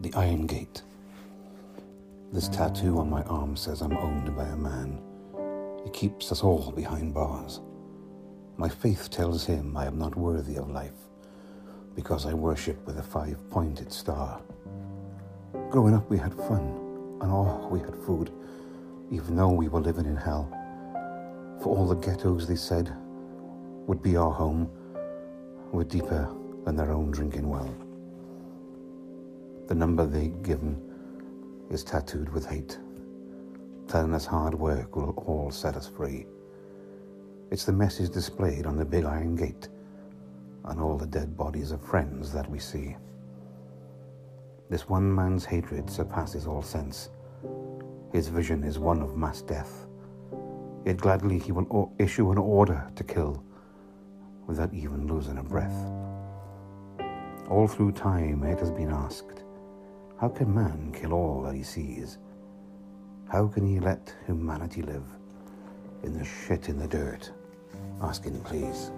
The Iron Gate. This tattoo on my arm says I'm owned by a man. He keeps us all behind bars. My faith tells him I am not worthy of life because I worship with a five pointed star. Growing up, we had fun, and oh, we had food, even though we were living in hell. For all the ghettos they said would be our home were deeper than their own drinking well. The number they'd given is tattooed with hate, telling us hard work will all set us free. It's the message displayed on the big iron gate and all the dead bodies of friends that we see. This one man's hatred surpasses all sense. His vision is one of mass death. Yet gladly he will issue an order to kill without even losing a breath. All through time it has been asked, how can man kill all that he sees? How can he let humanity live in the shit in the dirt? Asking please.